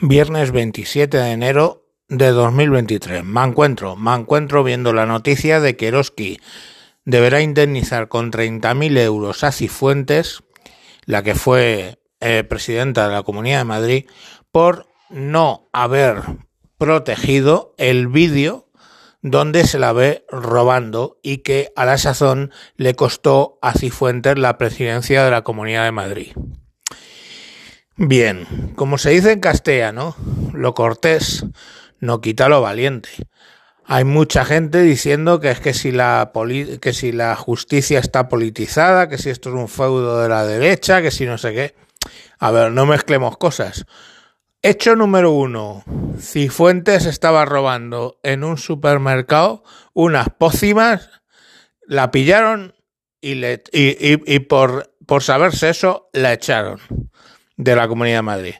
Viernes 27 de enero de 2023. Me encuentro, me encuentro viendo la noticia de que Eroski deberá indemnizar con 30.000 euros a Cifuentes, la que fue eh, presidenta de la Comunidad de Madrid, por no haber protegido el vídeo donde se la ve robando y que a la sazón le costó a Cifuentes la presidencia de la Comunidad de Madrid. Bien, como se dice en castellano, lo cortés no quita lo valiente. Hay mucha gente diciendo que es que si la que si la justicia está politizada, que si esto es un feudo de la derecha, que si no sé qué. A ver, no mezclemos cosas. Hecho número uno. Cifuentes estaba robando en un supermercado unas pócimas, la pillaron y, por saberse eso la echaron de la Comunidad de Madrid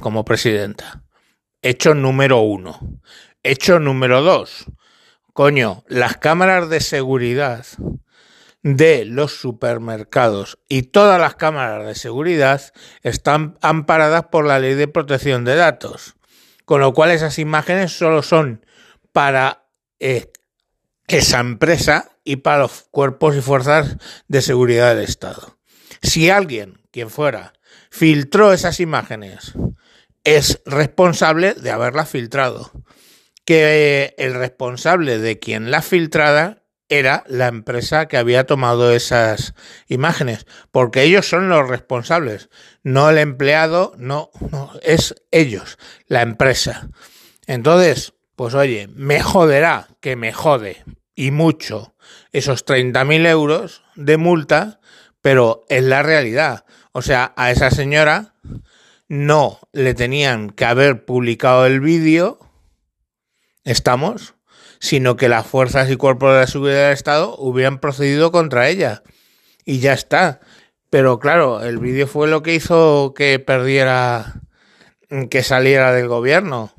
como presidenta. Hecho número uno. Hecho número dos. Coño, las cámaras de seguridad de los supermercados y todas las cámaras de seguridad están amparadas por la ley de protección de datos. Con lo cual esas imágenes solo son para eh, esa empresa y para los cuerpos y fuerzas de seguridad del Estado. Si alguien, quien fuera, filtró esas imágenes es responsable de haberlas filtrado. Que el responsable de quien las filtrada era la empresa que había tomado esas imágenes, porque ellos son los responsables, no el empleado, no, no, es ellos, la empresa. Entonces, pues oye, me joderá, que me jode, y mucho, esos 30.000 euros de multa, pero es la realidad. O sea, a esa señora no le tenían que haber publicado el vídeo, estamos, sino que las fuerzas y cuerpos de la seguridad del Estado hubieran procedido contra ella. Y ya está. Pero claro, el vídeo fue lo que hizo que perdiera, que saliera del gobierno.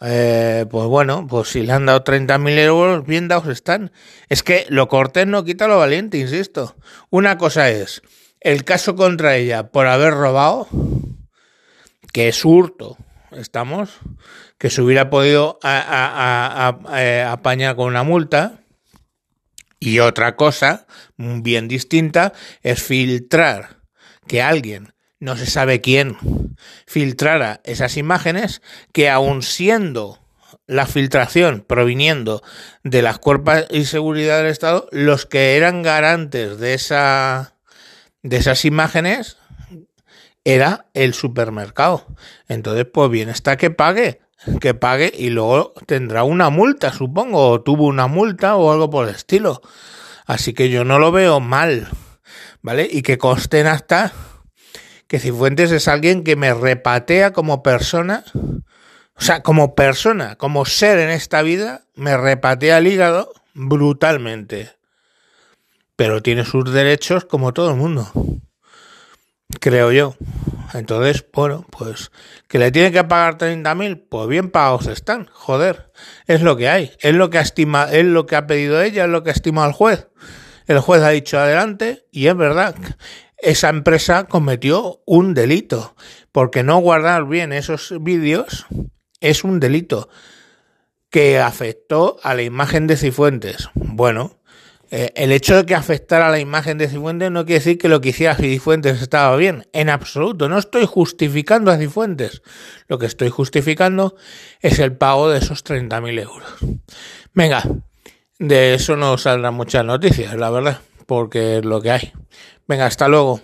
Eh, pues bueno, pues si le han dado 30.000 euros, bien dados están. Es que lo cortés no quita lo valiente, insisto. Una cosa es el caso contra ella por haber robado, que es hurto, estamos, que se hubiera podido eh, apañar con una multa. Y otra cosa, bien distinta, es filtrar que alguien, no se sabe quién, filtrara esas imágenes que aun siendo la filtración proviniendo de las cuerpos y seguridad del Estado, los que eran garantes de esa de esas imágenes era el supermercado. Entonces, pues bien está que pague, que pague y luego tendrá una multa, supongo, o tuvo una multa o algo por el estilo. Así que yo no lo veo mal, ¿vale? Y que consten hasta que Cifuentes es alguien que me repatea como persona, o sea, como persona, como ser en esta vida, me repatea el hígado brutalmente pero tiene sus derechos como todo el mundo, creo yo. Entonces, bueno, pues que le tiene que pagar 30.000, pues bien pagados están, joder, es lo que hay, es lo que estima, es lo que ha pedido ella, es lo que ha estimado el juez. El juez ha dicho adelante y es verdad, esa empresa cometió un delito, porque no guardar bien esos vídeos es un delito que afectó a la imagen de Cifuentes. Bueno, eh, el hecho de que afectara la imagen de Cifuentes no quiere decir que lo que hiciera Cifuentes estaba bien. En absoluto. No estoy justificando a Cifuentes. Lo que estoy justificando es el pago de esos 30.000 euros. Venga, de eso no saldrán muchas noticias, la verdad, porque es lo que hay. Venga, hasta luego.